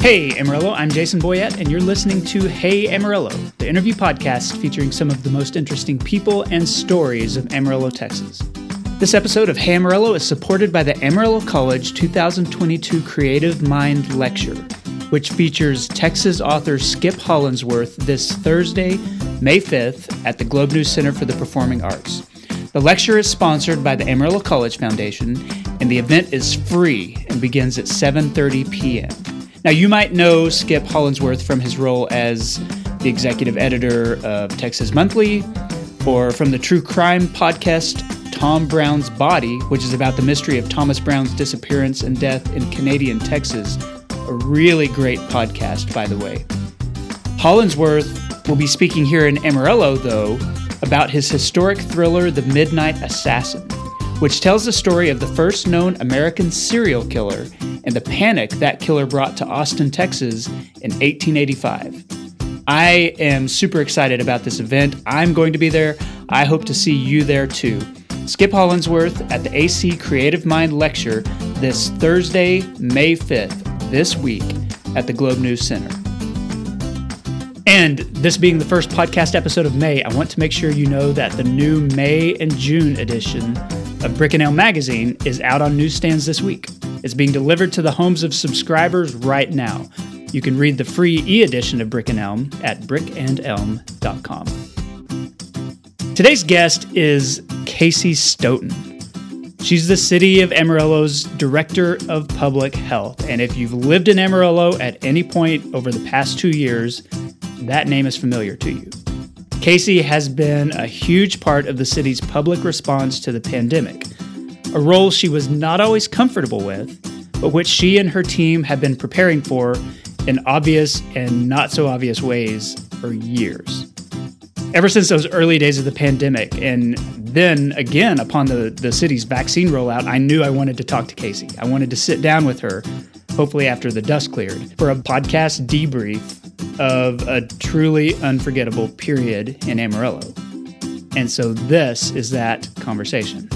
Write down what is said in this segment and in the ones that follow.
Hey Amarillo, I'm Jason Boyett, and you're listening to Hey Amarillo, the interview podcast featuring some of the most interesting people and stories of Amarillo, Texas. This episode of Hey Amarillo is supported by the Amarillo College 2022 Creative Mind Lecture, which features Texas author Skip Hollandsworth this Thursday, May 5th, at the Globe News Center for the Performing Arts. The lecture is sponsored by the Amarillo College Foundation, and the event is free and begins at 7:30 p.m. Now, you might know Skip Hollandsworth from his role as the executive editor of Texas Monthly, or from the true crime podcast Tom Brown's Body, which is about the mystery of Thomas Brown's disappearance and death in Canadian Texas. A really great podcast, by the way. Hollandsworth will be speaking here in Amarillo, though, about his historic thriller, The Midnight Assassin, which tells the story of the first known American serial killer and the panic that killer brought to Austin, Texas in 1885. I am super excited about this event. I'm going to be there. I hope to see you there too. Skip Hollandsworth at the AC Creative Mind Lecture this Thursday, May 5th, this week at the Globe News Center. And this being the first podcast episode of May, I want to make sure you know that the new May and June edition of Brick and Elm magazine is out on newsstands this week. It's being delivered to the homes of subscribers right now. You can read the free e edition of Brick and Elm at brickandelm.com. Today's guest is Casey Stoughton. She's the city of Amarillo's Director of Public Health. And if you've lived in Amarillo at any point over the past two years, that name is familiar to you. Casey has been a huge part of the city's public response to the pandemic a role she was not always comfortable with, but which she and her team have been preparing for in obvious and not so obvious ways for years. Ever since those early days of the pandemic, and then again upon the, the city's vaccine rollout, I knew I wanted to talk to Casey. I wanted to sit down with her, hopefully after the dust cleared, for a podcast debrief of a truly unforgettable period in Amarillo. And so this is that conversation.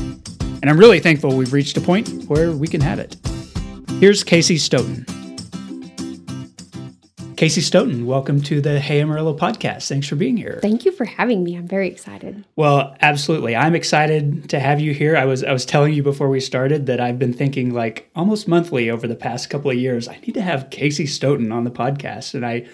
And I'm really thankful we've reached a point where we can have it. Here's Casey Stoughton. Casey Stoughton, welcome to the Hey Amarillo podcast. Thanks for being here. Thank you for having me. I'm very excited. Well, absolutely. I'm excited to have you here. I was I was telling you before we started that I've been thinking like almost monthly over the past couple of years, I need to have Casey Stoughton on the podcast. And I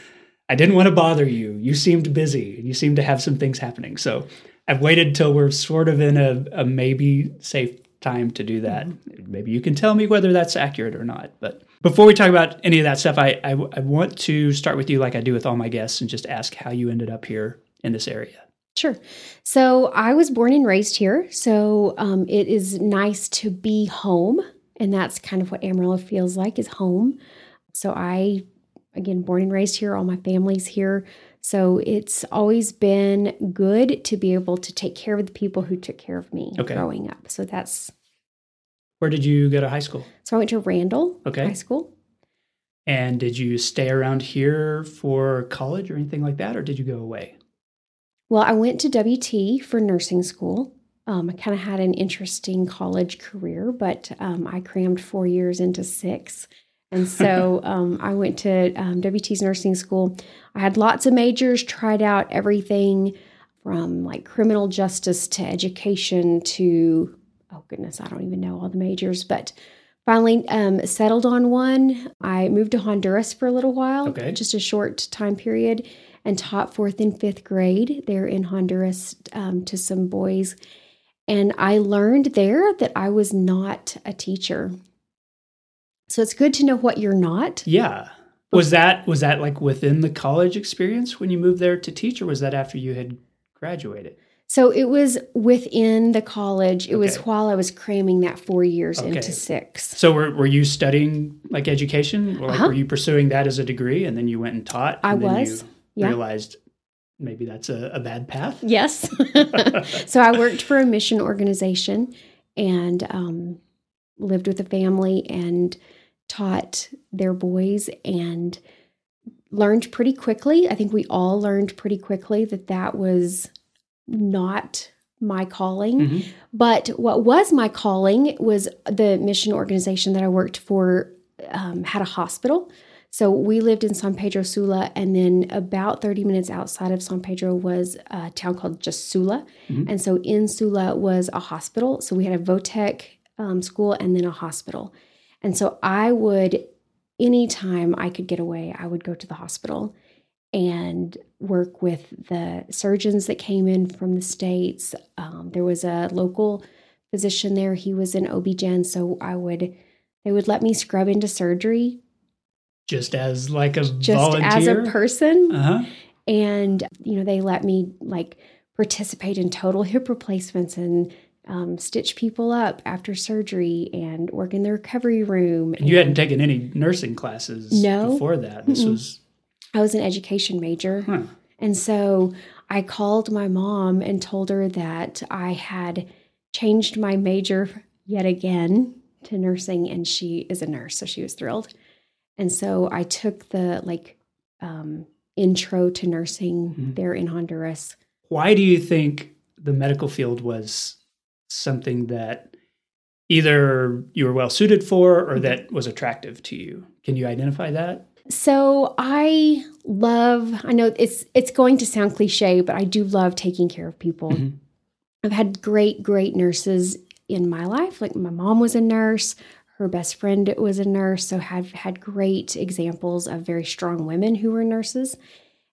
I didn't want to bother you. You seemed busy and you seemed to have some things happening. So I've waited till we're sort of in a, a maybe safe time to do that. Mm-hmm. Maybe you can tell me whether that's accurate or not. But before we talk about any of that stuff, I, I, I want to start with you like I do with all my guests and just ask how you ended up here in this area. Sure. So I was born and raised here. So um, it is nice to be home. And that's kind of what Amarillo feels like is home. So I, again, born and raised here. All my family's here. So it's always been good to be able to take care of the people who took care of me okay. growing up. So that's. Where did you go to high school? So I went to Randall okay. High School. And did you stay around here for college or anything like that, or did you go away? Well, I went to WT for nursing school. Um, I kind of had an interesting college career, but um, I crammed four years into six. And so um, I went to um, WT's nursing school. I had lots of majors, tried out everything from like criminal justice to education to, oh goodness, I don't even know all the majors, but finally um, settled on one. I moved to Honduras for a little while, okay. just a short time period, and taught fourth and fifth grade there in Honduras um, to some boys. And I learned there that I was not a teacher. So it's good to know what you're not. Yeah. Was that was that like within the college experience when you moved there to teach or was that after you had graduated? So it was within the college. It okay. was while I was cramming that 4 years okay. into 6. So were were you studying like education or like uh-huh. were you pursuing that as a degree and then you went and taught and I was. yeah. realized maybe that's a, a bad path? Yes. so I worked for a mission organization and um, lived with a family and taught their boys and learned pretty quickly. I think we all learned pretty quickly that that was not my calling. Mm-hmm. But what was my calling was the mission organization that I worked for um, had a hospital. So we lived in San Pedro Sula, and then about 30 minutes outside of San Pedro was a town called just Sula. Mhm. And so in Sula was a hospital. So we had a VOTEC um, school and then a hospital. And so I would, anytime I could get away, I would go to the hospital and work with the surgeons that came in from the States. Um, there was a local physician there. He was an OB-GYN. So I would, they would let me scrub into surgery Just as like a just volunteer. as a person. uh-huh. And, you know, they let me like participate in total hip replacements and um, stitch people up after surgery and work in the recovery room. And you hadn't taken any nursing classes No. before that. This Mm-mm. was I was an education major. huh. And so I called my mom and told her that I had changed my major yet again to nursing, and she is a nurse, so she was thrilled. And so I took the like um, intro to nursing Mhm. there in Honduras. Why do you think the medical field was something that either you were well suited for or that was attractive to you? Can you identify that? So I love. I know it's it's going to sound cliche, but I do love taking care of people. Mhm. I've had great, great nurses in my life. Like my mom was a nurse, her best friend was a nurse. So have had great examples of very strong women who were nurses.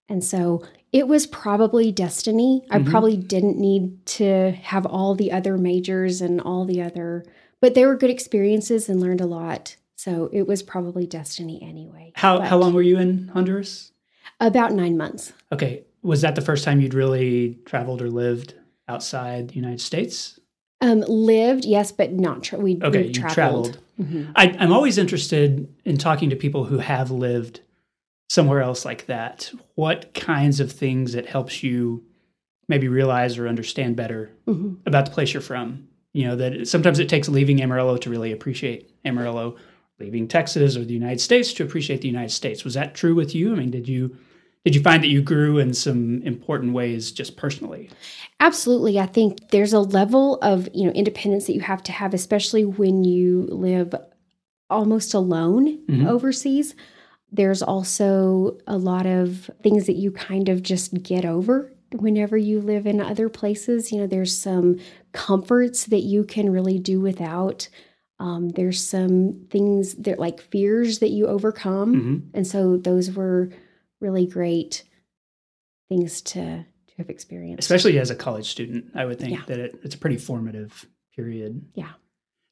And so it was probably destiny. I Mhm. probably didn't need to have all the other majors and all the other, but they were good experiences and learned a lot. So it was probably destiny anyway. How But how long were you in Honduras? About nine months. Okay. Was that the first time you'd really traveled or lived outside the United States? Um, lived, yes, but not tra- we. Okay, we you traveled. traveled. Mhm. I, I'm always interested in talking to people who have lived somewhere else like that. What kinds of things it helps you maybe realize or understand better Mhm. about the place you're from? You know, that sometimes it takes leaving Amarillo to really appreciate Amarillo, leaving Texas or the United States to appreciate the United States. Was that true with you? I mean, did you did you find that you grew in some important ways just personally? Absolutely. I think there's a level of, you know, independence that you have to have, especially when you live almost alone Mhm. overseas. There's also a lot of things that you kind of just get over whenever you live in other places. You know, there's some comforts that you can really do without. Um, there's some things that like fears that you overcome. Mhm. And so those were really great things to, to have experienced. Especially as a college student, I would think Yeah. that it, it's a pretty formative period. Yeah.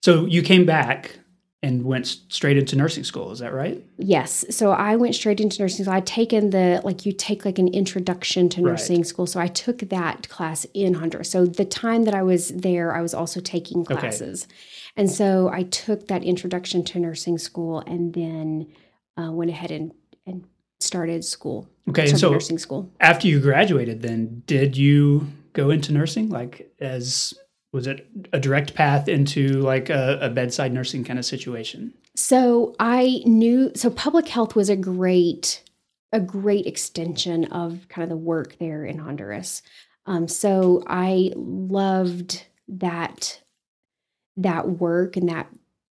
So you came back and went straight into nursing school. Is that right? Yes. So I went straight into nursing school. I'd taken the, like, you take like an introduction to Right. nursing school. So I took that class in Honduras. So the time that I was there, I was also taking classes Okay. And so I took that introduction to nursing school and then uh, went ahead and, and started school. Okay. Started so nursing school. after you graduated, then did you go into nursing? Like, as was it a direct path into like a, a bedside nursing kind of situation? So I knew so public health was a great a great extension of kind of the work there in Honduras. Um, so I loved that that work and that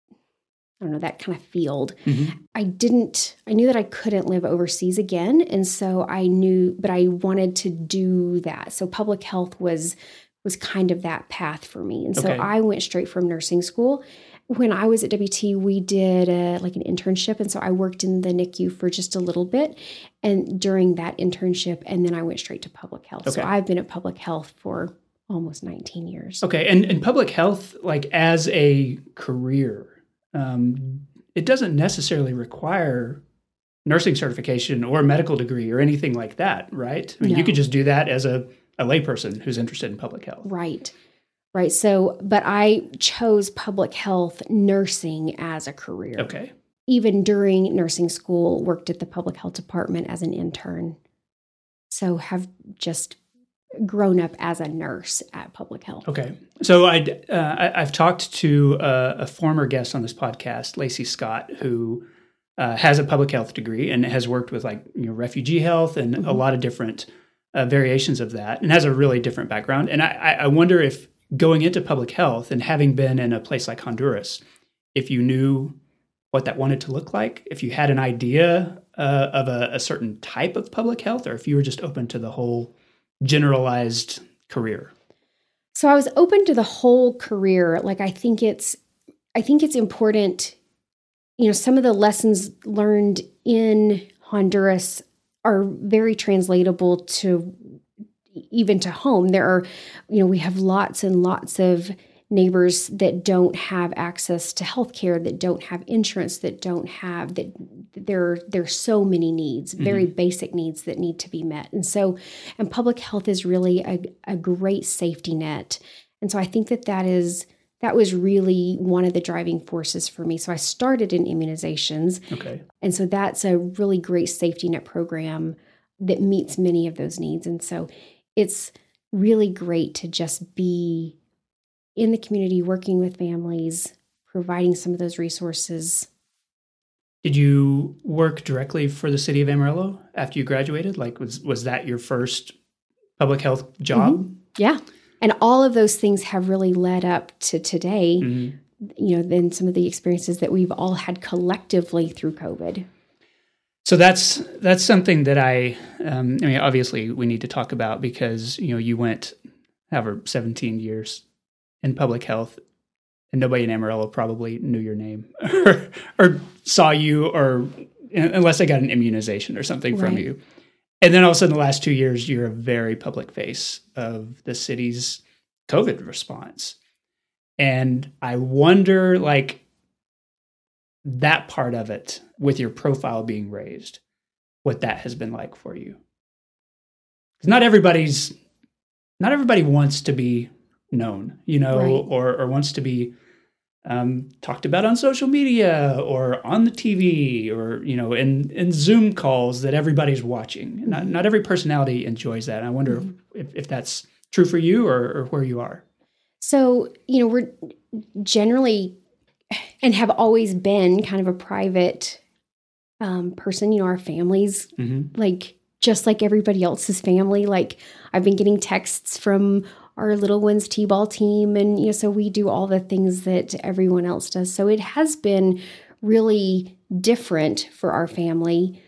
I don't know that kind of field. Mhm. I didn't I knew that I couldn't live overseas again and so I knew but I wanted to do that. So public health was was kind of that path for me. And so Okay. I went straight from nursing school. When I was at WT, we did a, like an internship and so I worked in the NICU for just a little bit and during that internship and then I went straight to public health. So I've been at public health for almost 19 years. Okay. And, and public health, like as a career, um, it doesn't necessarily require nursing certification or medical degree or anything like that, right? I mean, you could just do that as a, a layperson who's interested in public health. Right. Right. So, but I chose public health nursing as a career. Okay. Even during nursing school, worked at the public health department as an intern. So, have just grown up as a nurse at public health. Okay. So uh, I, I've talked to a, a former guest on this podcast, Lacey Scott, who uh, has a public health degree and has worked with like you know refugee health and a Mhm. lot of different uh, variations of that, and has a really different background. And I, I wonder if going into public health and having been in a place like Honduras, if you knew what that wanted to look like, if you had an idea uh, of a, a certain type of public health, or if you were just open to the whole generalized career. So I was open to the whole career. Like I think it's I think it's important you know some of the lessons learned in Honduras are very translatable to even to home. There are you know we have lots and lots of neighbors that don't have access to health care that don't have insurance that don't have that there there's so many needs mm-hmm. very basic needs that need to be met and so and public health is really a, a great safety net and so i think that that is that was really one of the driving forces for me so i started in immunizations okay and so that's a really great safety net program that meets many of those needs and so it's really great to just be in the community, working with families, providing some of those resources. Did you work directly for the city of Amarillo after you graduated? Like, was was that your first public health job? Mm-hmm. Yeah, and all of those things have really led up to today. Mm-hmm. You know, then some of the experiences that we've all had collectively through COVID. So that's that's something that I, um, I mean, obviously we need to talk about because you know you went, however, seventeen years in public health, and nobody in Amarillo probably knew your name or, or saw you, or unless they got an immunization or something right. from you. And then all of a sudden, the last two years, you're a very public face of the city's COVID response. And I wonder, like, that part of it with your profile being raised, what that has been like for you. Because not everybody's, not everybody wants to be known, you know, right. or or wants to be um, talked about on social media or on the TV or you know in in Zoom calls that everybody's watching. Mm-hmm. Not not every personality enjoys that. And I wonder mm-hmm. if, if that's true for you or, or where you are. So you know we're generally and have always been kind of a private um, person. You know, our families mm-hmm. like just like everybody else's family. Like I've been getting texts from our little ones t-ball team and you know so we do all the things that everyone else does. So it has been really different for our family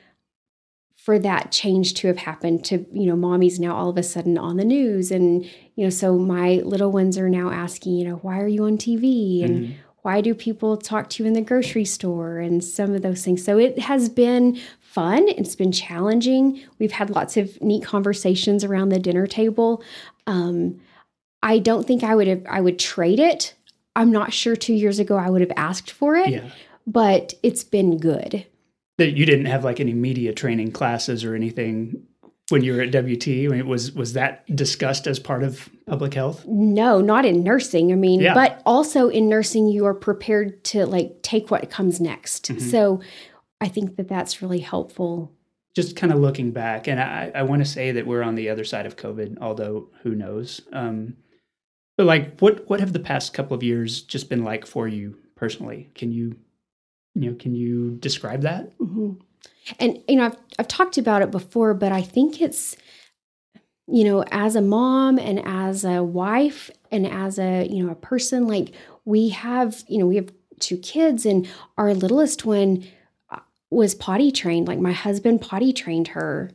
for that change to have happened to you know mommy's now all of a sudden on the news. And you know so my little ones are now asking you know why are you on tv and mm-hmm. why do people talk to you in the grocery store? and some of those things. So it has been fun. It's been challenging. We've had lots of neat conversations around the dinner table. Um, I don't think I would have I would trade it. I'm not sure 2 years ago I would have asked for it. Yeah. But it's been good. That you didn't have like any media training classes or anything when you were at WT? I mean, was was that discussed as part of public health? No, not in nursing. I mean, yeah. but also in nursing, you are prepared to like take what comes next. Mm-hmm. So, I think that that's really helpful. Just kind of looking back, and I, I want to say that we're on the other side of COVID, although who knows? Um, but like, what what have the past couple of years just been like for you personally? Can you, you know, can you describe that? Mm-hmm. And you know, I've I've talked about it before, but I think it's, you know, as a mom and as a wife and as a you know a person, like we have, you know, we have two kids, and our littlest one uh, was potty trained. Like my husband potty trained her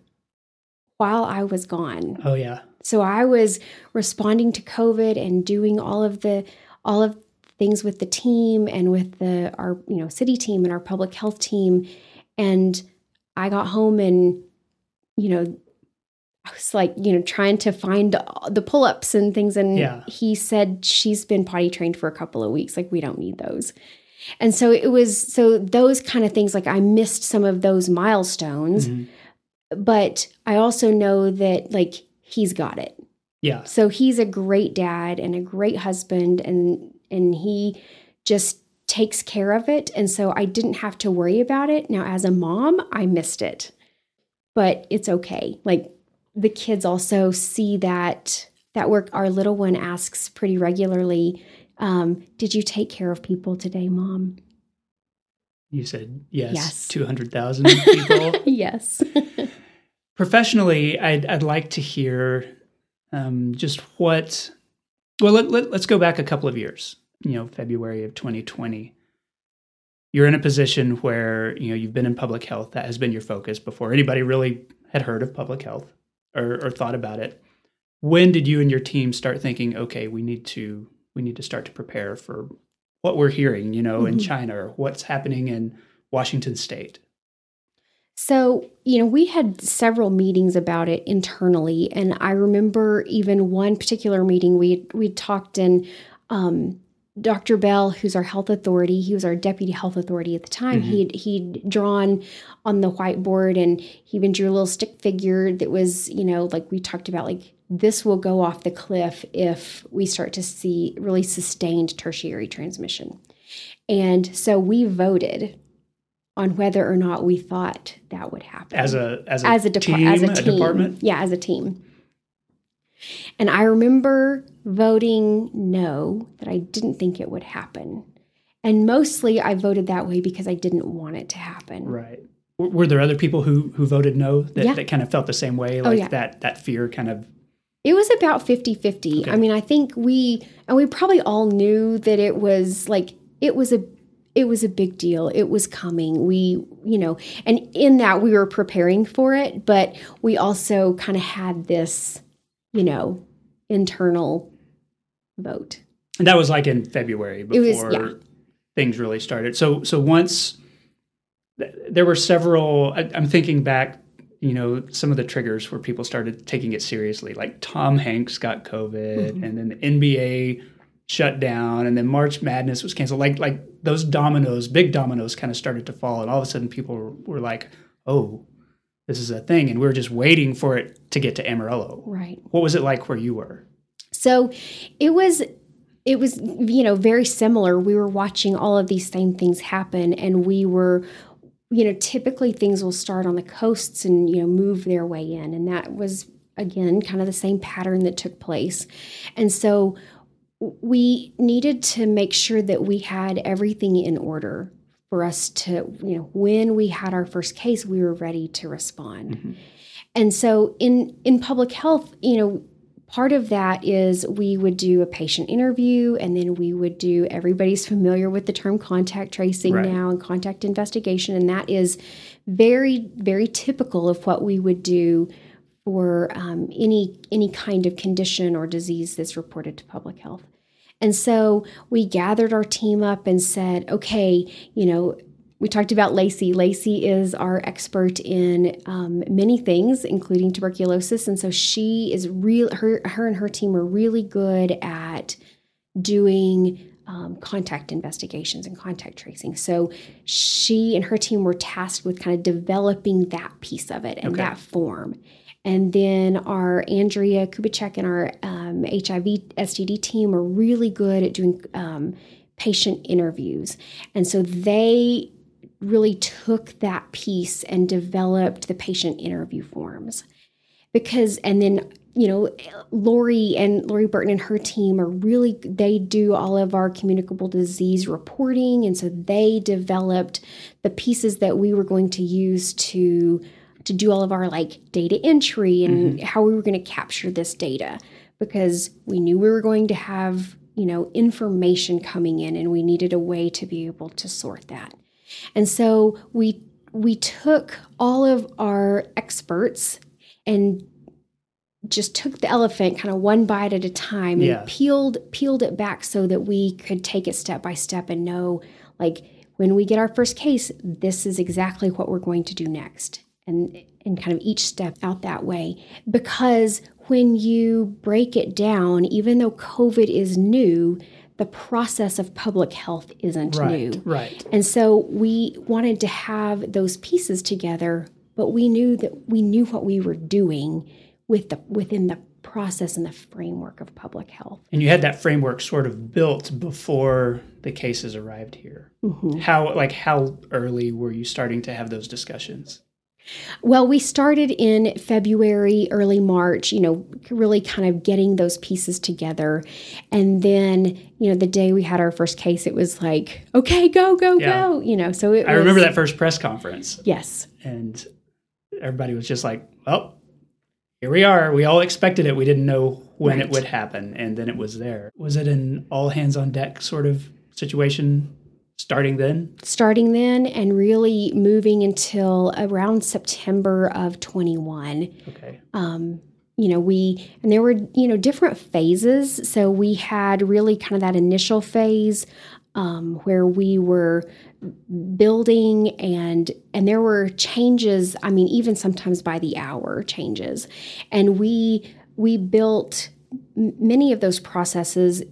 while I was gone. Oh yeah. So I was responding to COVID and doing all of the all of things with the team and with the our you know city team and our public health team and I got home and you know I was like, you know, trying to find the pull ups and things. And yeah. he said she's been potty trained for a couple of weeks. Like, we don't need those. And so it was, so those kind of things, like I missed some of those milestones. Mm-hmm. But I also know that, like, he's got it. Yeah. So he's a great dad and a great husband and and he just takes care of it and so I didn't have to worry about it. Now as a mom, I missed it. But it's okay. Like the kids also see that that work our little one asks pretty regularly, um, did you take care of people today, mom? You said yes. yes. 200,000 people. yes. professionally, I'd, I'd like to hear um, just what. Well, let, let, let's go back a couple of years. You know, February of 2020. you're in a position where you know you've been in public health that has been your focus before anybody really had heard of public health or, or thought about it when did you and your team start thinking okay we need to we need to start to prepare for what we're hearing you know mm-hmm. in china or what's happening in washington state so, you know, we had several meetings about it internally, and I remember even one particular meeting we we talked in. Um, Dr. Bell, who's our health authority, he was our deputy health authority at the time. Mm-hmm. He'd he'd drawn on the whiteboard and he even drew a little stick figure that was, you know, like we talked about, like this will go off the cliff if we start to see really sustained tertiary transmission. And so we voted on whether or not we thought that would happen as a as a, as a, team, as a, team. a department. Yeah, as a team. And I remember voting no, that I didn't think it would happen. And mostly I voted that way because I didn't want it to happen. Right. Were there other people who who voted no that, yeah. that kind of felt the same way? Oh, like oh, yeah. that that fear kind of it was about 50-50. Okay. I mean, I think we and we probably all knew that it was like it was a it was a big deal. It was coming. We, you know, and in that we were preparing for it, but we also kind of had this, you know, internal vote. And that was like in February before was, yeah. things really started. So, so once there were several, I, I'm thinking back, you know, some of the triggers where people started taking it seriously, like Tom Hanks got COVID, mm-hmm. and then the NBA shut down and then March Madness was canceled. Like like those dominoes, big dominoes kind of started to fall and all of a sudden people were, were like, "Oh, this is a thing." And we were just waiting for it to get to Amarillo. Right. What was it like where you were? So, it was it was you know very similar. We were watching all of these same things happen and we were you know typically things will start on the coasts and you know move their way in and that was again kind of the same pattern that took place. And so we needed to make sure that we had everything in order for us to, you know, when we had our first case, we were ready to respond. Mm-hmm. And so in in public health, you know, part of that is we would do a patient interview and then we would do everybody's familiar with the term contact tracing right. now and contact investigation and that is very very typical of what we would do for um, any any kind of condition or disease that's reported to public health. And so we gathered our team up and said, okay, you know, we talked about Lacey. Lacey is our expert in um, many things, including tuberculosis, and so she is real. Her, her and her team are really good at doing um, contact investigations and contact tracing. So she and her team were tasked with kind of developing that piece of it and okay. that form. And then our Andrea Kubicek and our um, HIV STD team are really good at doing um, patient interviews. And so they really took that piece and developed the patient interview forms. Because, and then you know, Lori and Lori Burton and her team are really, they do all of our communicable disease reporting. And so they developed the pieces that we were going to use to to do all of our like data entry and mm-hmm. how we were going to capture this data because we knew we were going to have you know information coming in and we needed a way to be able to sort that and so we we took all of our experts and just took the elephant kind of one bite at a time yeah. and peeled peeled it back so that we could take it step by step and know like when we get our first case this is exactly what we're going to do next and and kind of each step out that way. Because when you break it down even though covid is new the process of public health isn't right, new. right. And so we wanted to have those pieces together but we knew that we knew what we were doing with the within the process and the framework of public health. And you had that framework sort of built before the cases arrived here. Mm-hmm. how like how early were you starting to have those discussions well, we started in February, early March, you know, really kind of getting those pieces together. And then, you know, the day we had our first case, it was like, okay, go, go, yeah. go, you know. So it I was, remember that first press conference. Yes. And everybody was just like, well, here we are. We all expected it. We didn't know when right. it would happen. And then it was there. Was it an all hands on deck sort of situation starting then? Starting then and really moving until around September of 21. Okay. Um, you know, we, and there were, you know, different phases. So we had really kind of that initial phase um, where we were building and and there were changes i mean even sometimes by the hour changes and we we built many of those processes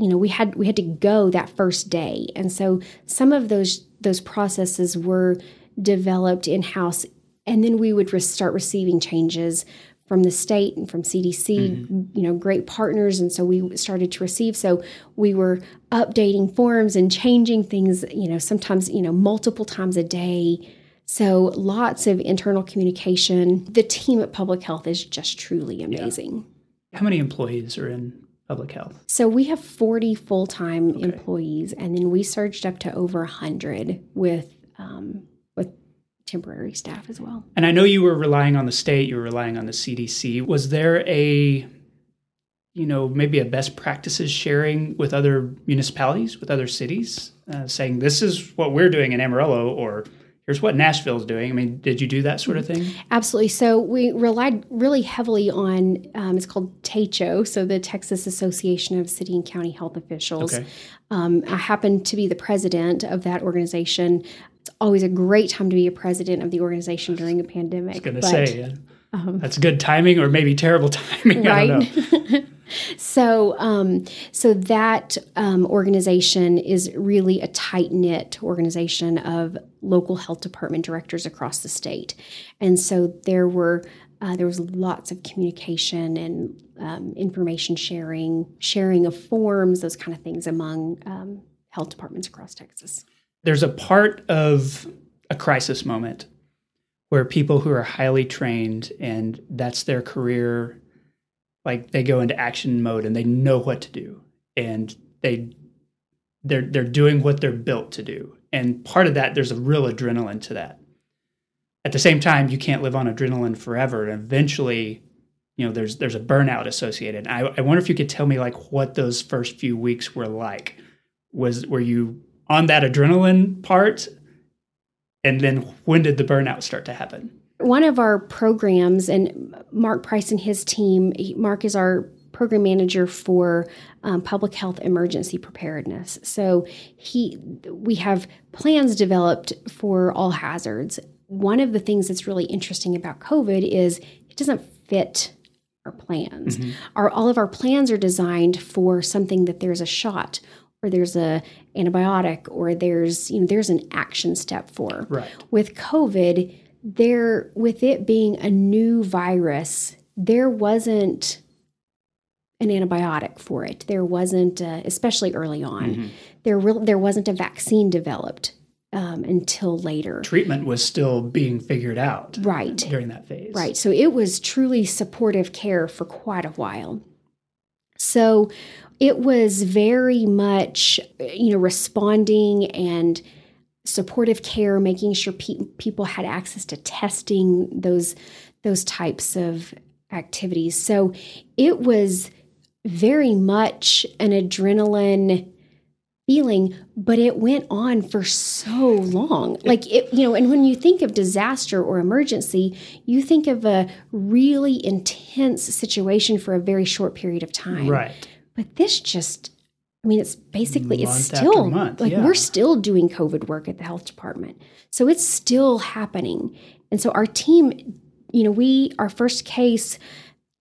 you know we had we had to go that first day and so some of those those processes were developed in house and then we would re- start receiving changes from the state and from CDC, mm-hmm. you know, great partners. And so we started to receive. So we were updating forms and changing things, you know, sometimes, you know, multiple times a day. So lots of internal communication. The team at Public Health is just truly amazing. Yeah. How many employees are in public health? So we have 40 full time okay. employees, and then we surged up to over 100 with um, temporary staff as well. And I know you were relying on the state, you were relying on the CDC. Was there a you know, maybe a best practices sharing with other municipalities, with other cities, uh, saying this is what we're doing in Amarillo, or here's what Nashville's doing. I mean, did you do that sort of thing? Absolutely. So we relied really heavily on um, it's called TACCHO, so the Texas Association of City and County Health Officials. Okay. Um, I happen to be the president of that organization it's always a great time to be a president of the organization during a pandemic. I was going to say, yeah. um, that's good timing or maybe terrible timing. Right. so, um, so that um, organization is really a tight knit organization of local health department directors across the state, and so there were uh, there was lots of communication and um, information sharing, sharing of forms, those kind of things among um, health departments across Texas. There's a part of a crisis moment where people who are highly trained and that's their career like they go into action mode and they know what to do. And they they're they're doing what they're built to do. And part of that there's a real adrenaline to that. At the same time you can't live on adrenaline forever. And eventually you know there's there's a burnout associated. I, I wonder if you could tell me like what those first few weeks were like. Was were you on that adrenaline part? And then when did the burnout start to happen? One of our programs, and Mark Price and his team, Mark is our program manager for um, public health emergency preparedness. So he, we have plans developed for all hazards. One of the things that's really interesting about COVID is it doesn't fit our plans. Mm-hmm. Our all of our plans are designed for something that there's a shot or there's a antibiotic or there's you know there's an action step for right with covid there with it being a new virus there wasn't an antibiotic for it. There wasn't uh, especially early on mm-hmm. there re- there wasn't a vaccine developed um, until later. Treatment was still being figured out right. during that phase. Right. So it was truly supportive care for quite a while. So it was very much, you know, responding and supportive care, making sure pe- people had access to testing those those types of activities. So it was very much an adrenaline feeling, but it went on for so long. Like it, you know, and when you think of disaster or emergency, you think of a really intense situation for a very short period of time. Right. But this just, I mean, it's basically, month it's still month, like yeah. we're still doing COVID work at the health department. So it's still happening. And so our team, you know, we, our first case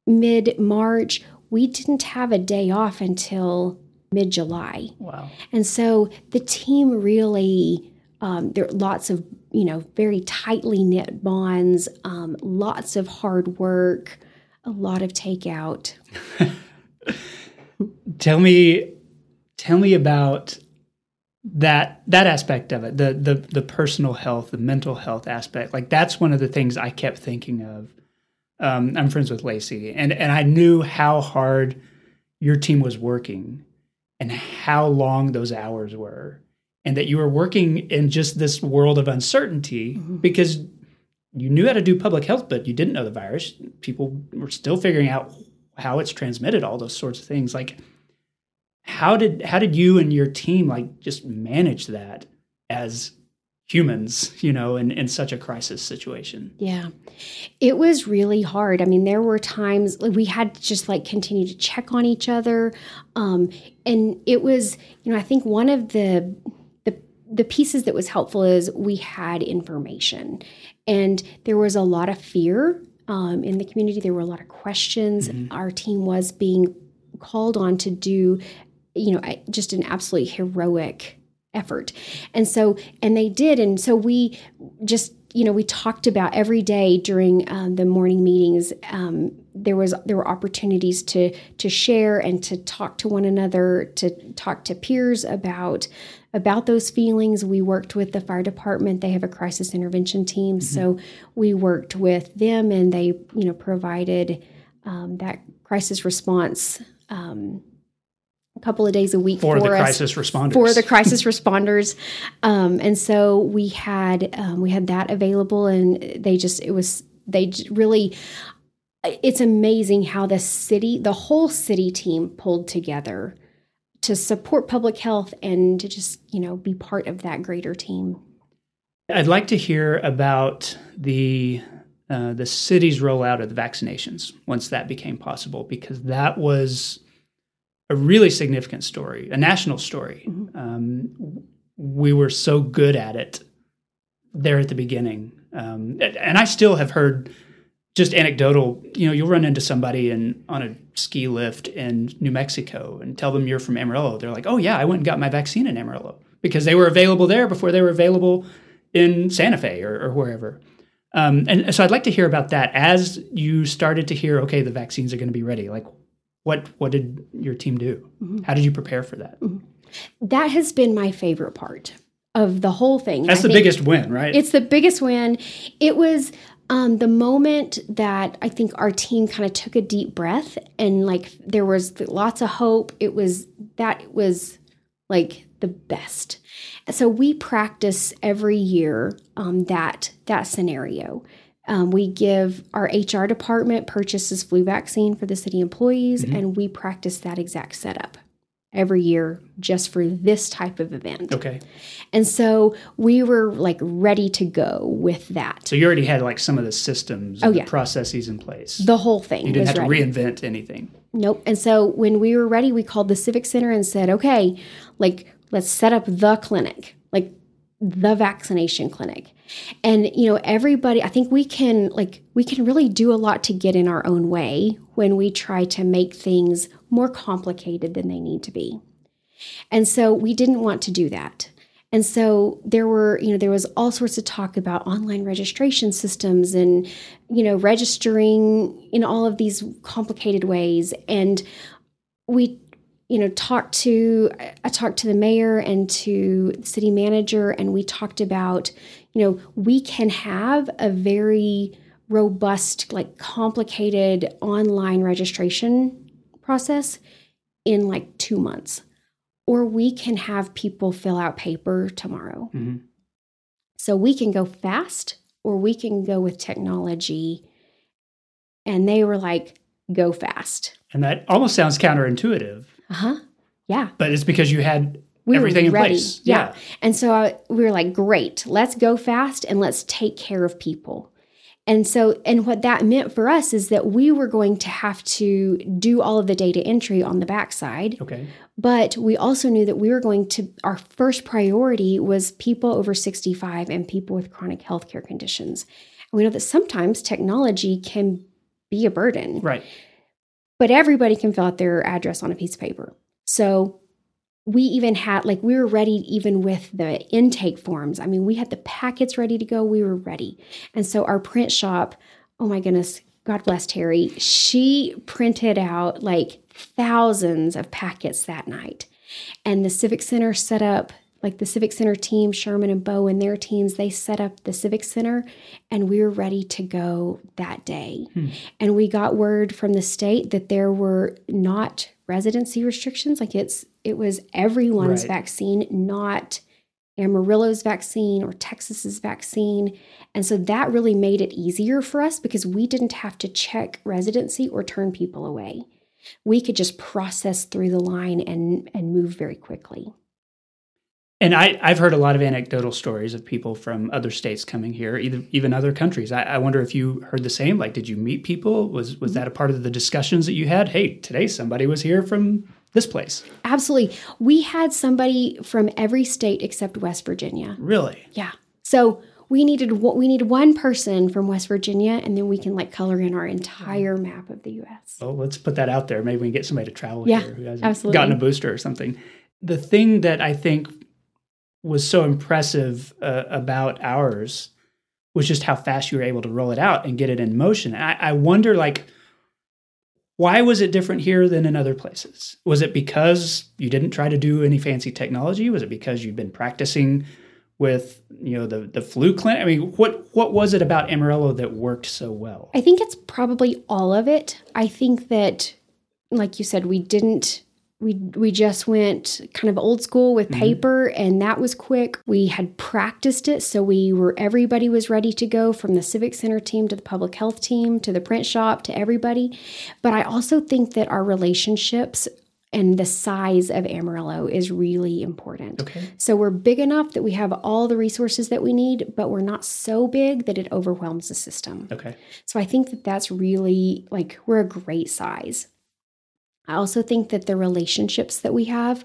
mid March, we didn't have a day off until mid July. Wow. And so the team really, um, there are lots of, you know, very tightly knit bonds, um, lots of hard work, a lot of takeout. tell me tell me about that that aspect of it the the the personal health the mental health aspect. Like that's one of the things i kept thinking of. Um, i'm friends with lacey and and i knew how hard your team was working and how long those hours were and that you were working in just this world of uncertainty mm-hmm. because you knew how to do public health but you didn't know the virus. People were still figuring out how it's transmitted all those sorts of things. Like how did how did you and your team like just manage that as humans, you know, in, in such a crisis situation. Yeah. It was really hard. I mean, there were times we had to just like continue to check on each other. Um, and it was, you know, I think one of the the the pieces that was helpful is we had information. And there was a lot of fear um, in the community. There were a lot of questions. Mm-hmm. Our team was being called on to do, you know, just an absolutely heroic effort. And so, and they did. And so we just, you know, we talked about every day during um, the morning meetings. Um, there was there were opportunities to to share and to talk to one another, to talk to peers about about those feelings. We worked with the fire department; they have a crisis intervention team, mm-hmm. so we worked with them, and they you know provided um, that crisis response um, a couple of days a week for, for the us, crisis responders. For the crisis responders, um, and so we had um, we had that available, and they just it was they really. It's amazing how the city, the whole city team pulled together to support public health and to just you know be part of that greater team. I'd like to hear about the uh, the city's rollout of the vaccinations once that became possible, because that was a really significant story, a national story. Mm-hmm. Um, we were so good at it there at the beginning, um, and I still have heard just anecdotal. You know, you'll run into somebody in on a ski lift in New Mexico and tell them you're from Amarillo. They're like, "Oh yeah, I went and got my vaccine in Amarillo because they were available there before they were available in Santa Fe or, or wherever." Um, and so I'd like to hear about that as you started to hear, okay, the vaccines are going to be ready. Like, what what did your team do? Mm-hmm. How did you prepare for that? Mm-hmm. That has been my favorite part of the whole thing. That's I the biggest win, right? It's the biggest win. It was um, the moment that I think our team kind of took a deep breath and like there was lots of hope. It was that was like the best. So we practice every year um, that that scenario. Um, we give our HR department purchases flu vaccine for the city employees, mm-hmm. and we practice that exact setup every year just for this type of event. Okay. And so we were like ready to go with that. So you already had like some of the systems, oh, yeah. processes in place. The whole thing. You didn't have ready. to reinvent anything. Nope. And so when we were ready, we called the Civic Center and said, okay, like let's set up the clinic, like the vaccination clinic and you know everybody i think we can like we can really do a lot to get in our own way when we try to make things more complicated than they need to be. And so we didn't want to do that. And so there were you know there was all sorts of talk about online registration systems and you know registering in all of these complicated ways. And we you know talked to i talked to the mayor and to the city manager and we talked about you know we can have a very robust like complicated online registration process in like two months or we can have people fill out paper tomorrow mm-hmm. so we can go fast or we can go with technology and they were like go fast and that almost sounds counterintuitive uh huh. Yeah. But it's because you had we everything in ready. place. Yeah. yeah. And so I, we were like, great, let's go fast and let's take care of people. And so, and what that meant for us is that we were going to have to do all of the data entry on the backside. Okay. But we also knew that we were going to, our first priority was people over 65 and people with chronic healthcare conditions. And we know that sometimes technology can be a burden. Right but everybody can fill out their address on a piece of paper. So we even had like we were ready even with the intake forms. I mean, we had the packets ready to go. We were ready. And so our print shop, oh my goodness, God bless Terry, she printed out like thousands of packets that night. And the Civic Center set up like the Civic Center team, Sherman and Bo and their teams, they set up the Civic Center and we were ready to go that day. Hmm. And we got word from the state that there were not residency restrictions. Like it's it was everyone's right. vaccine, not Amarillo's vaccine or Texas's vaccine. And so that really made it easier for us because we didn't have to check residency or turn people away. we could just process through the line and and move very quickly. And I, I've heard a lot of anecdotal stories of people from other states coming here, either, even other countries. I, I wonder if you heard the same. Like, did you meet people? Was was that a part of the discussions that you had? Hey, today somebody was here from this place. Absolutely. We had somebody from every state except West Virginia. Really? Yeah. So we needed we needed one person from West Virginia, and then we can like color in our entire map of the U.S. Well, let's put that out there. Maybe we can get somebody to travel Yeah, here who hasn't absolutely. gotten a booster or something. The thing that I think was so impressive uh, about ours was just how fast you were able to roll it out and get it in motion. I, I wonder, like, why was it different here than in other places? Was it because you didn't try to do any fancy technology? Was it because you'd been practicing with you know the the flu clinic? I mean, what what was it about Amarillo that worked so well? I think it's probably all of it. I think that, like you said, we didn't. We we just went kind of old school with Mhm. paper, and that was quick. We had practiced it, so we were everybody was ready to go from the civic center team to the public health team to the print shop to everybody. But I also think that our relationships and the size of Amarillo is really important. Okay. So we're big enough that we have all the resources that we need, but we're not so big that it overwhelms the system. Okay. So I think that that's really like we're a great size. I also think that the relationships that we have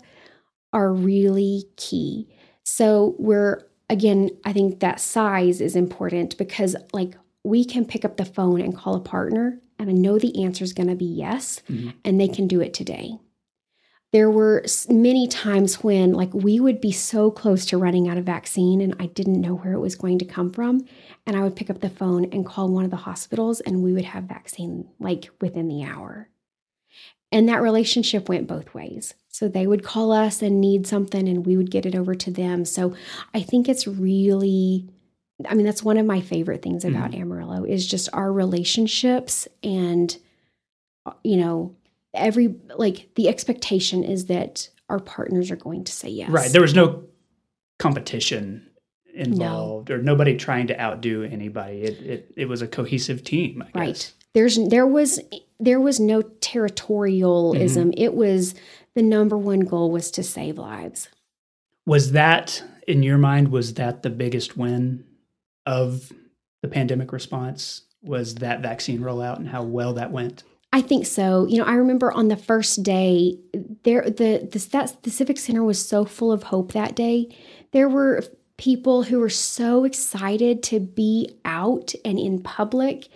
are really key. So we're again, I think that size is important because like we can pick up the phone and call a partner and I know the answer is going to be yes Mhm. and they can do it today. There were many times when like we would be so close to running out of vaccine and I didn't know where it was going to come from and I would pick up the phone and call one of the hospitals and we would have vaccine like within the hour. And that relationship went both ways. So they would call us and need something and we would get it over to them. So I think it's really I mean that's one of my favorite things mm-hmm. about Amarillo is just our relationships and you know every like the expectation is that our partners are going to say yes. Right. There was no competition involved or nobody trying to outdo anybody. It it, it was a cohesive team, I guess. Right. There's there was there was no territorialism. Mm-hmm. It was the number one goal was to save lives. Was that in your mind was that the biggest win of the pandemic response? Was that vaccine rollout and how well that went? I think so. You know, I remember on the first day, there the the that the Civic Center was so full of hope that day. There were people who were so excited to be out and in public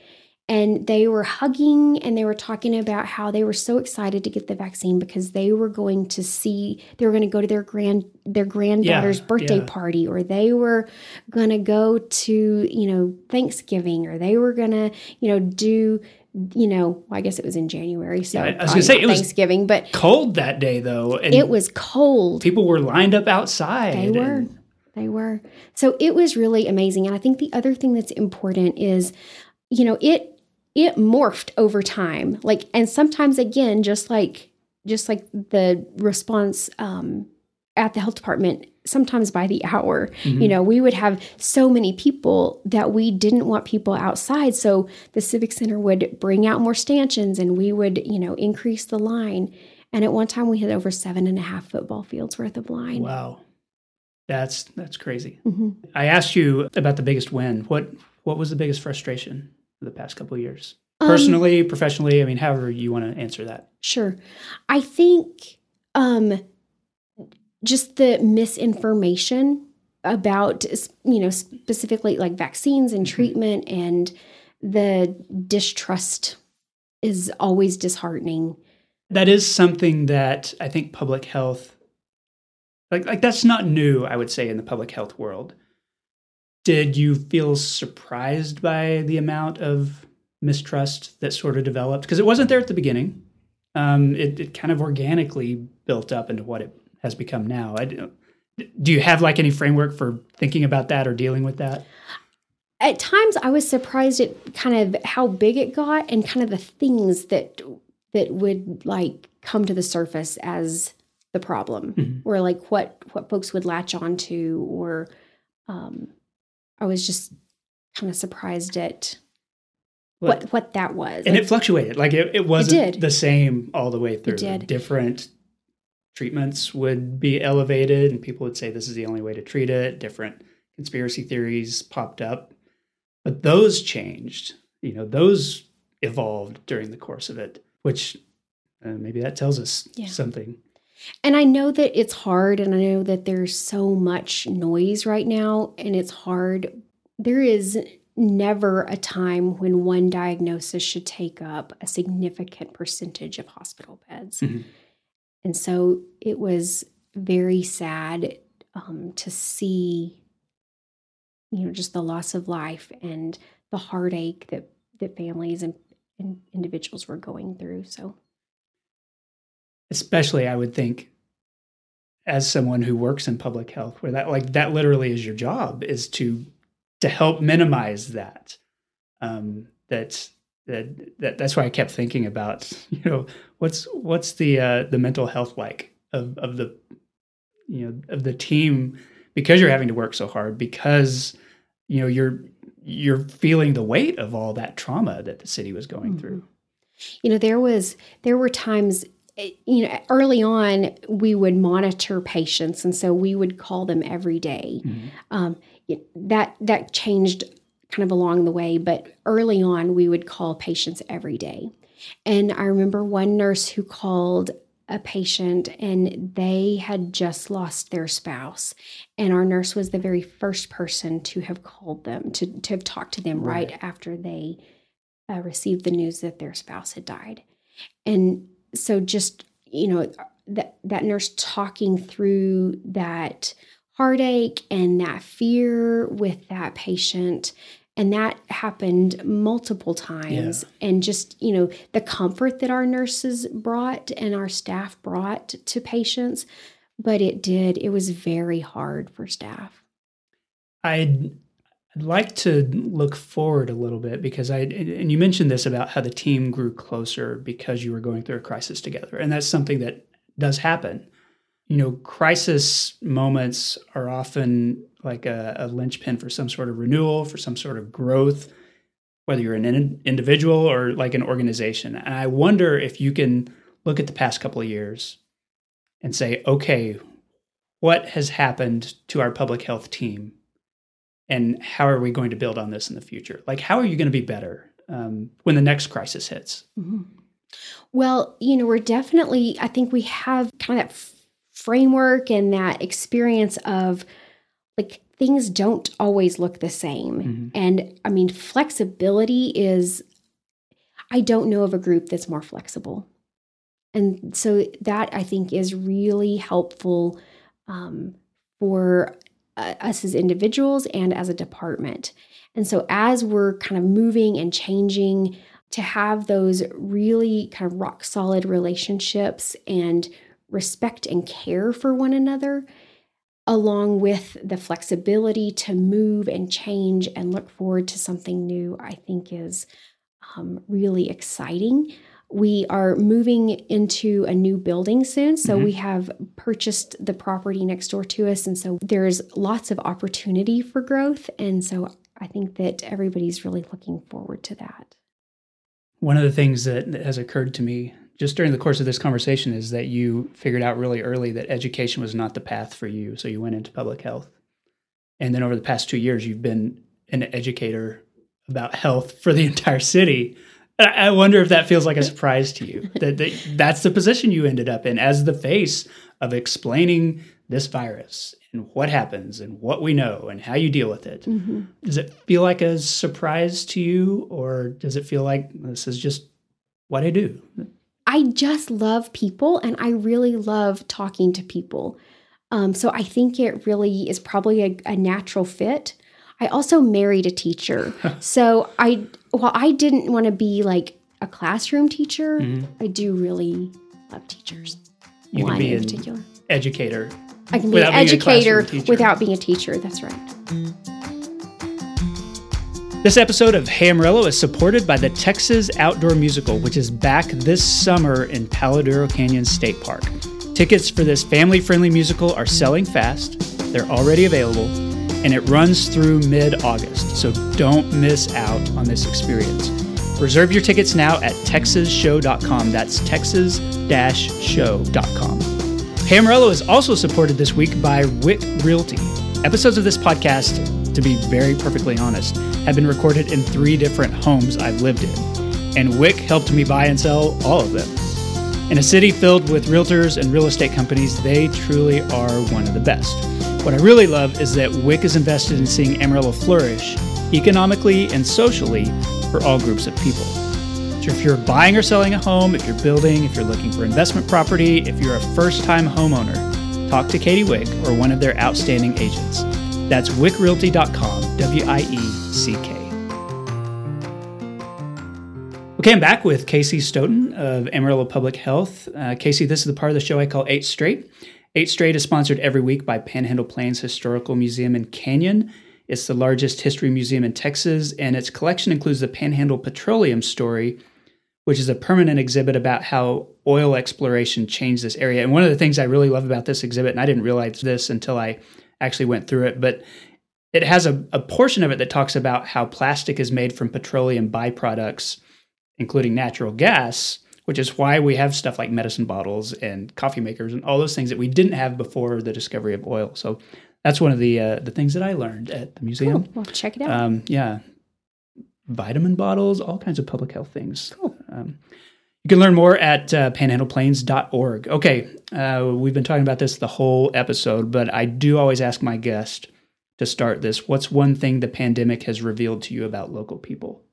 and they were hugging and they were talking about how they were so excited to get the vaccine because they were going to see they were going to go to their grand their granddaughter's Yeah, birthday yeah. party or they were going to go to you know Thanksgiving or they were going to you know do you know well, I guess it was in January so Yeah, I was gonna say, it was- Thanksgiving but Cold that day though, and it was cold people were lined up outside. they were. and- They were. So it was really amazing. And I think the other thing that's important is, you know, it it morphed over time. Like, and sometimes again, just like just like the response um, at the health department, sometimes by the hour, Mhm. you know, we would have so many people that we didn't want people outside. So the Civic Center would bring out more stanchions and we would, you know, increase the line. And at one time we had over seven and a half football fields worth of line. Wow. That's that's crazy. Mhm. I asked you about the biggest win. What what was the biggest frustration the past couple of years? Um, Personally, professionally, I mean, however you want to answer that. Sure. I think um just the misinformation about you know specifically like vaccines and Mhm. treatment and the distrust is always disheartening. That is something that I think public health like like that's not new, I would say, in the public health world. Did you feel surprised by the amount of mistrust that sort of developed? Because it wasn't there at the beginning. Um, it, it kind of organically built up into what it has become now. I, don't- you have like any framework for thinking about that or dealing with that? At times I was surprised at kind of how big it got and kind of the things that that would like come to the surface as the problem. Mhm. or like what what folks would latch on to or um i was just kind of surprised at what what, what that was. And like, it fluctuated. Like it, it wasn't it the same all the way through. Different treatments would be elevated and people would say this is the only way to treat it. Different conspiracy theories popped up. But those changed. You know, those evolved during the course of it, which uh, maybe that tells us yeah. something. And I know that it's hard, and I know that there's so much noise right now, and it's hard. There is never a time when one diagnosis should take up a significant percentage of hospital beds. Mm-hmm. And so it was very sad um, to see, you know, just the loss of life and the heartache that that families and, and individuals were going through. So, especially, I would think, as someone who works in public health, where that like that literally is your job is to to help minimize that. Um, that that that that's why I kept thinking about you know what's what's the uh, the mental health like of of the you know of the team because you're having to work so hard because you know you're you're feeling the weight of all that trauma that the city was going mm-hmm. through. You know there was there were times you know early on we would monitor patients and so we would call them every day. Mm-hmm. Um, that that changed kind of along the way, but early on we would call patients every day. And I remember one nurse who called a patient and they had just lost their spouse. And our nurse was the very first person to have called them, to, to have talked to them right, right after they uh, received the news that their spouse had died. And so just, you know, that, that nurse talking through that heartache and that fear with that patient. And that happened multiple times. Yeah. and just you know the comfort that our nurses brought and our staff brought to patients. But it did it was very hard for staff. I'd I'd like to look forward a little bit because I and you mentioned this about how the team grew closer because you were going through a crisis together and that's something that does happen you know, crisis moments are often like a, a linchpin for some sort of renewal, for some sort of growth, whether you're an in- individual or like an organization. And I wonder if you can look at the past couple of years and say, okay, what has happened to our public health team? And how are we going to build on this in the future? Like, how are you going to be better um, when the next crisis hits? Mm-hmm. Well, you know, we're definitely, I think we have kind of that framework and that experience of like things don't always look the same. Mm-hmm. And I mean, flexibility is, I don't know of a group that's more flexible. And so that I think is really helpful um, for uh, us as individuals and as a department. And so as we're kind of moving and changing, to have those really kind of rock solid relationships and respect and care for one another, along with the flexibility to move and change and look forward to something new, I think is um, really exciting. We are moving into a new building soon. So mm-hmm. we have purchased the property next door to us. And so there's lots of opportunity for growth. And so I think that everybody's really looking forward to that. One of the things that has occurred to me just during the course of this conversation is that you figured out really early that education was not the path for you. So you went into public health. And then over the past two years, you've been an educator about health for the entire city. I wonder if that feels like a surprise to you that, that that's the position you ended up in as the face of explaining this virus and what happens and what we know and how you deal with it. Mm-hmm. Does it feel like a surprise to you, or does it feel like this is just what I do? I just love people and I really love talking to people. Um, so I think it really is probably a, a natural fit. I also married a teacher. so I, while I didn't want to be like a classroom teacher, mm-hmm. I do really love teachers. You One can be in particular. educator. I can be an educator without being a teacher. That's right. This episode of Hey Amarillo is supported by the Texas Outdoor Musical, which is back this summer in Palo Duro Canyon State Park. Tickets for this family friendly musical are selling fast, they're already available, and it runs through mid August, so don't miss out on this experience. Reserve your tickets now at texasshow.com. That's texas-show.com. Hey Amarillo is also supported this week by Wieck Realty. Episodes of this podcast, to be very perfectly honest, have been recorded in three different homes I've lived in. And Wieck helped me buy and sell all of them. In a city filled with realtors and real estate companies, they truly are one of the best. What I really love is that Wieck is invested in seeing Amarillo flourish economically and socially for all groups of people. So if you're buying or selling a home, if you're building, if you're looking for investment property, if you're a first time homeowner, talk to Katie Wieck or one of their outstanding agents. That's wieckrealty.com, W I E C K. Okay, I'm back with Casey Stoughton of Amarillo Public Health. Uh, Casey, this is the part of the show I call Eight Straight. Eight Straight is sponsored every week by Panhandle Plains Historical Museum in Canyon. It's the largest history museum in Texas, and its collection includes the Panhandle Petroleum Story, which is a permanent exhibit about how oil exploration changed this area. And one of the things I really love about this exhibit, and I didn't realize this until I actually went through it, but it has a, a portion of it that talks about how plastic is made from petroleum byproducts, including natural gas, which is why we have stuff like medicine bottles and coffee makers and all those things that we didn't have before the discovery of oil. So that's one of the uh, the things that I learned at the museum. Cool. Well, check it out. Um, yeah, vitamin bottles, all kinds of public health things. Cool. Um, you can learn more at uh, panhandleplains.org. Okay, uh, we've been talking about this the whole episode, but I do always ask my guest to start this. What's one thing the pandemic has revealed to you about local people?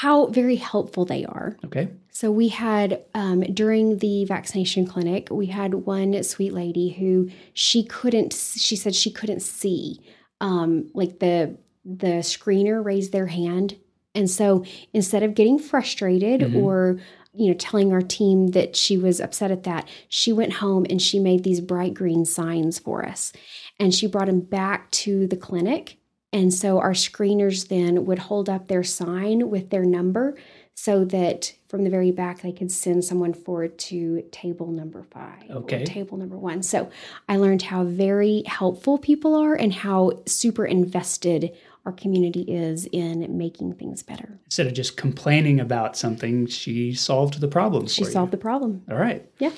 How very helpful they are. Okay. So we had um, during the vaccination clinic, we had one sweet lady who she couldn't. She said she couldn't see, um, like the the screener raised their hand, and so instead of getting frustrated Mhm. or you know telling our team that she was upset at that, she went home and she made these bright green signs for us, and she brought them back to the clinic. And so our screeners then would hold up their sign with their number so that from the very back they could send someone forward to table number five Okay. table number one. So I learned how very helpful people are and how super invested our community is in making things better. Instead of just complaining about something, she solved the problem. She for you. solved the problem. All right. Yeah.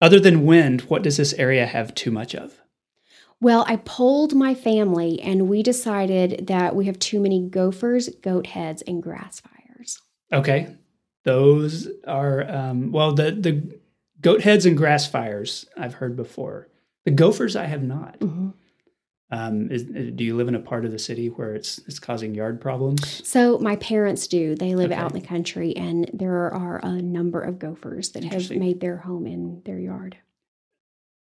Other than wind, what does this area have too much of? Well, I polled my family and we decided that we have too many gophers, goat heads, and grass fires. Okay, those are um, well the the goat heads and grass fires I've heard before. The gophers I have not. Mhm. Um, is, do you live in a part of the city where it's it's causing yard problems? So my parents do. They live out in the country, and there are a number of gophers that have made their home in their yard.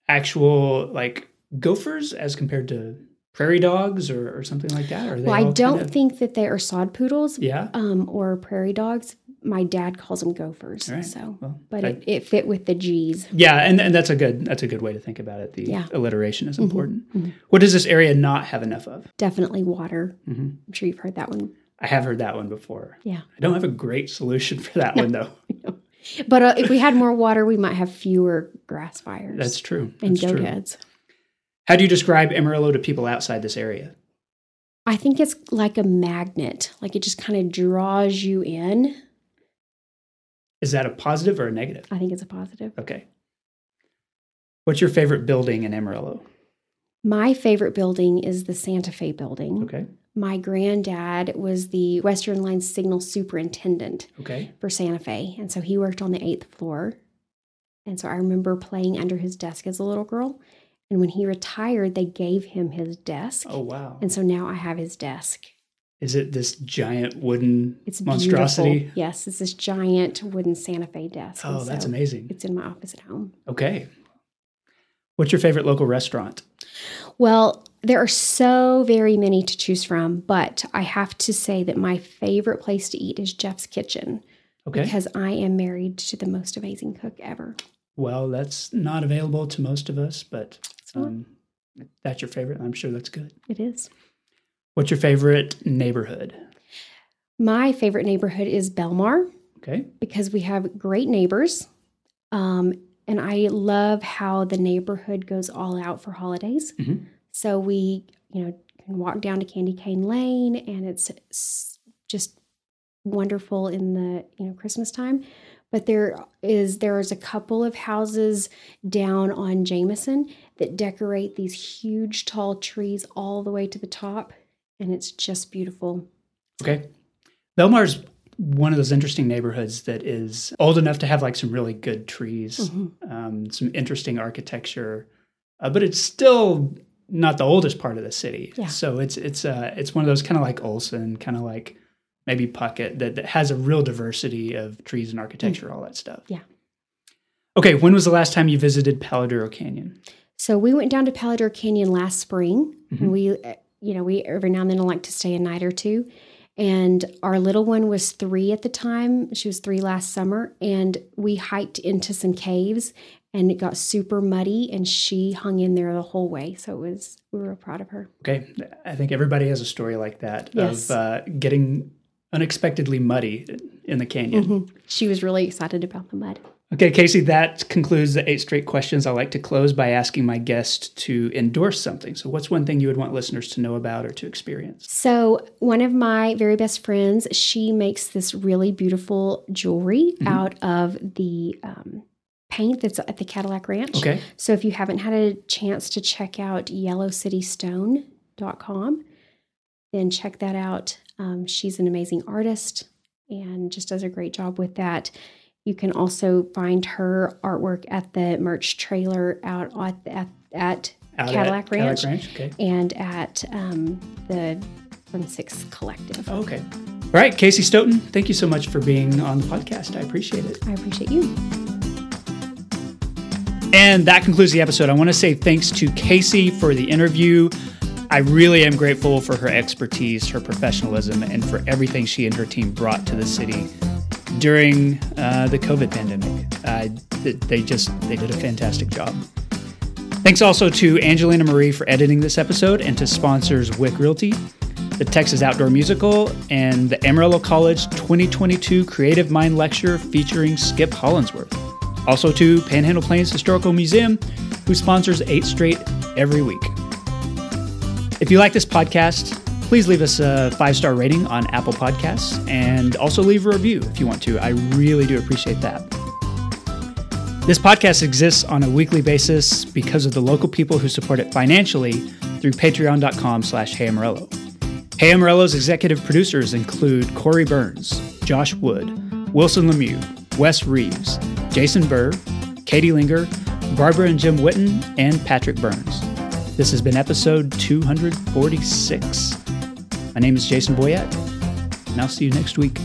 Actual like gophers as compared to prairie dogs or, or something like that? Are they Well, I don't kind of- think that they are sod poodles Yeah. um, or prairie dogs. My dad calls them gophers. Right. So, Well, but I- it, it fit with the G's. yeah, and, and that's a good that's a good way to think about it. The Yeah. alliteration is Mhm, important. mhm. What does this area not have enough of? Definitely water. hmm I'm sure you've heard that one. I have heard that one before. Yeah. I don't have a great solution for that one though. But uh, if we had more water, we might have fewer grass fires That's true. and That's goat true. heads. How do you describe Amarillo to people outside this area? I think it's like a magnet. Like it just kind of draws you in. Is that a positive or a negative? I think it's a positive. Okay. What's your favorite building in Amarillo? My favorite building is the Santa Fe building. Okay. My granddad was the Western Line Signal Superintendent Okay. for Santa Fe. And so he worked on the eighth floor. And so I remember playing under his desk as a little girl. And when he retired, they gave him his desk. Oh wow. And so now I have his desk. Is it this giant wooden It's monstrosity? beautiful. Yes, it's this giant wooden Santa Fe desk. Oh, And that's so amazing. It's in my office at home. Okay. What's your favorite local restaurant? Well, there are so very many to choose from, but I have to say that my favorite place to eat is Jeff's Kitchen Okay. because I am married to the most amazing cook ever. Well, that's not available to most of us, but. Um, that's your favorite. I'm sure that's good. It is. What's your favorite neighborhood? My favorite neighborhood is Belmar Okay. because we have great neighbors. Um, and I love how the neighborhood goes all out for holidays. Mhm. So we, you know, can walk down to Candy Cane Lane and it's just wonderful in the you know Christmas time. But there is there is a couple of houses down on Jameson that decorate these huge tall trees all the way to the top, and it's just beautiful. Okay. Belmar's one of those interesting neighborhoods that is old enough to have like some really good trees, mm-hmm. um, some interesting architecture, uh, but it's still not the oldest part of the city. Yeah. So it's it's uh, it's one of those kind of like Olsen, kind of like maybe Puckett that, that has a real diversity of trees and architecture, mm-hmm. all that stuff. Yeah. Okay, when was the last time you visited Palo Duro Canyon? So we went down to Palo Duro Canyon last spring. Mm-hmm. we, uh, you know, we every now and then like to stay a night or two. And our little one was three at the time. She was three last summer. And we hiked into some caves and it got super muddy and she hung in there the whole way. So it was, we were proud of her. Okay. I think everybody has a story like that yes. of uh, getting unexpectedly muddy in the canyon. Mm-hmm. She was really excited about the mud. Okay, Casey, that concludes the eight straight questions. I like to close by asking my guest to endorse something. So, what's one thing you would want listeners to know about or to experience? So, one of my very best friends, she makes this really beautiful jewelry mm-hmm. out of the um, paint that's at the Cadillac Ranch. Okay. So, if you haven't had a chance to check out yellowcitystone.com, then check that out. Um, she's an amazing artist and just does a great job with that. You can also find her artwork at the merch trailer out at, at, at Cadillac, at Ranch, Cadillac Ranch okay. and at um, the From Six Collective. Oh, okay. All right, Casey Stoughton, thank you so much for being on the podcast. I appreciate it. I appreciate you. And that concludes the episode. I want to say thanks to Casey for the interview. I really am grateful for her expertise, her professionalism, and for everything she and her team brought to the city during uh, the COVID pandemic. Uh, they just they did a fantastic job. Thanks also to Angelina Marie for editing this episode and to sponsors Wieck Realty, the Texas Outdoor Musical, and the Amarillo College 2022 Creative Mind Lecture featuring Skip Hollandsworth. Also to Panhandle Plains Historical Museum, who sponsors 8 Straight every week. If you like this podcast, please leave us a five star rating on Apple Podcasts and also leave a review if you want to. I really do appreciate that. This podcast exists on a weekly basis because of the local people who support it financially through patreon.com slash Hey Amarillo. Hey Amarillo's executive producers include Corey Burns, Josh Wood, Wilson Lemieux, Wes Reeves, Jason Burr, Katie Linger, Barbara and Jim Witten, and Patrick Burns. This has been episode 246. My name is Jason Boyett, and I'll see you next week.